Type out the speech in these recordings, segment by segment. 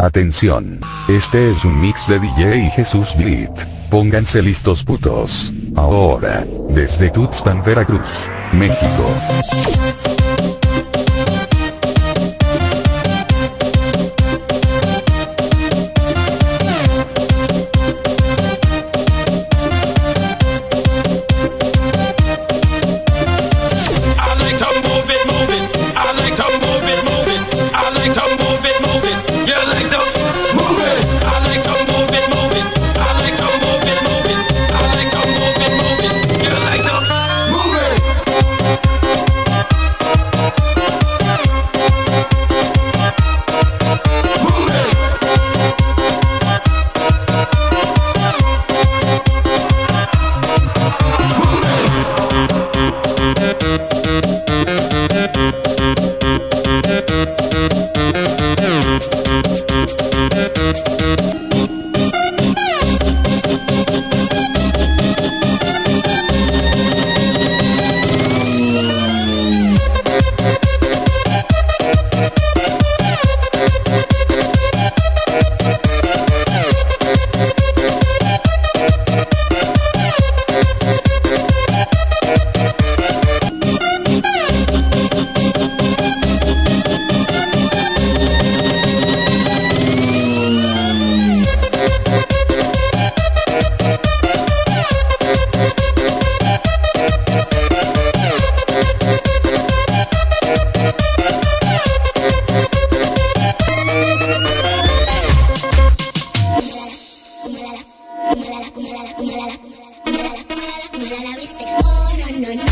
Atención. Este es un mix de DJ Jesús Beat. Pónganse listos putos. Ahora, desde Tuxpan, Veracruz, México. no, no.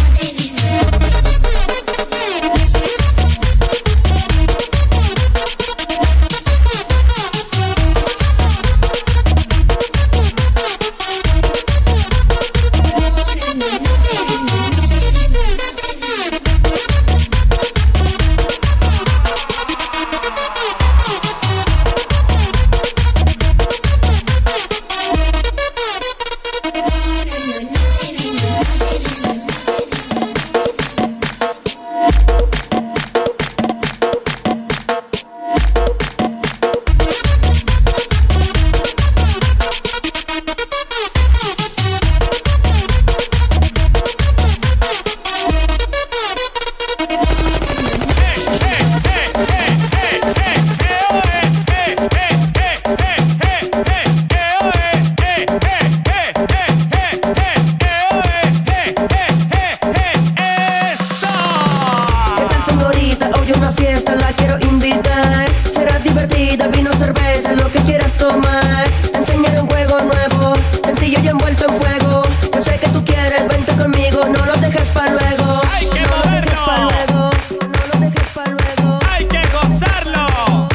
señorita, hoy una fiesta la quiero invitar. Será divertida, vino, cerveza, lo que quieras tomar. Te enseñaré un juego nuevo, sencillo y envuelto en fuego. Yo sé que tú quieres, vente conmigo, no lo dejes para luego. ¡Hay que no moverlo! No lo dejes para luego. ¡Hay que gozarlo!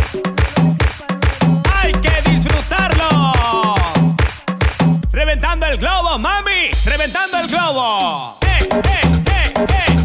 ¡Hay que disfrutarlo! ¡Reventando el globo, mami! ¡Reventando el globo! ¡Eh, eh, eh, eh!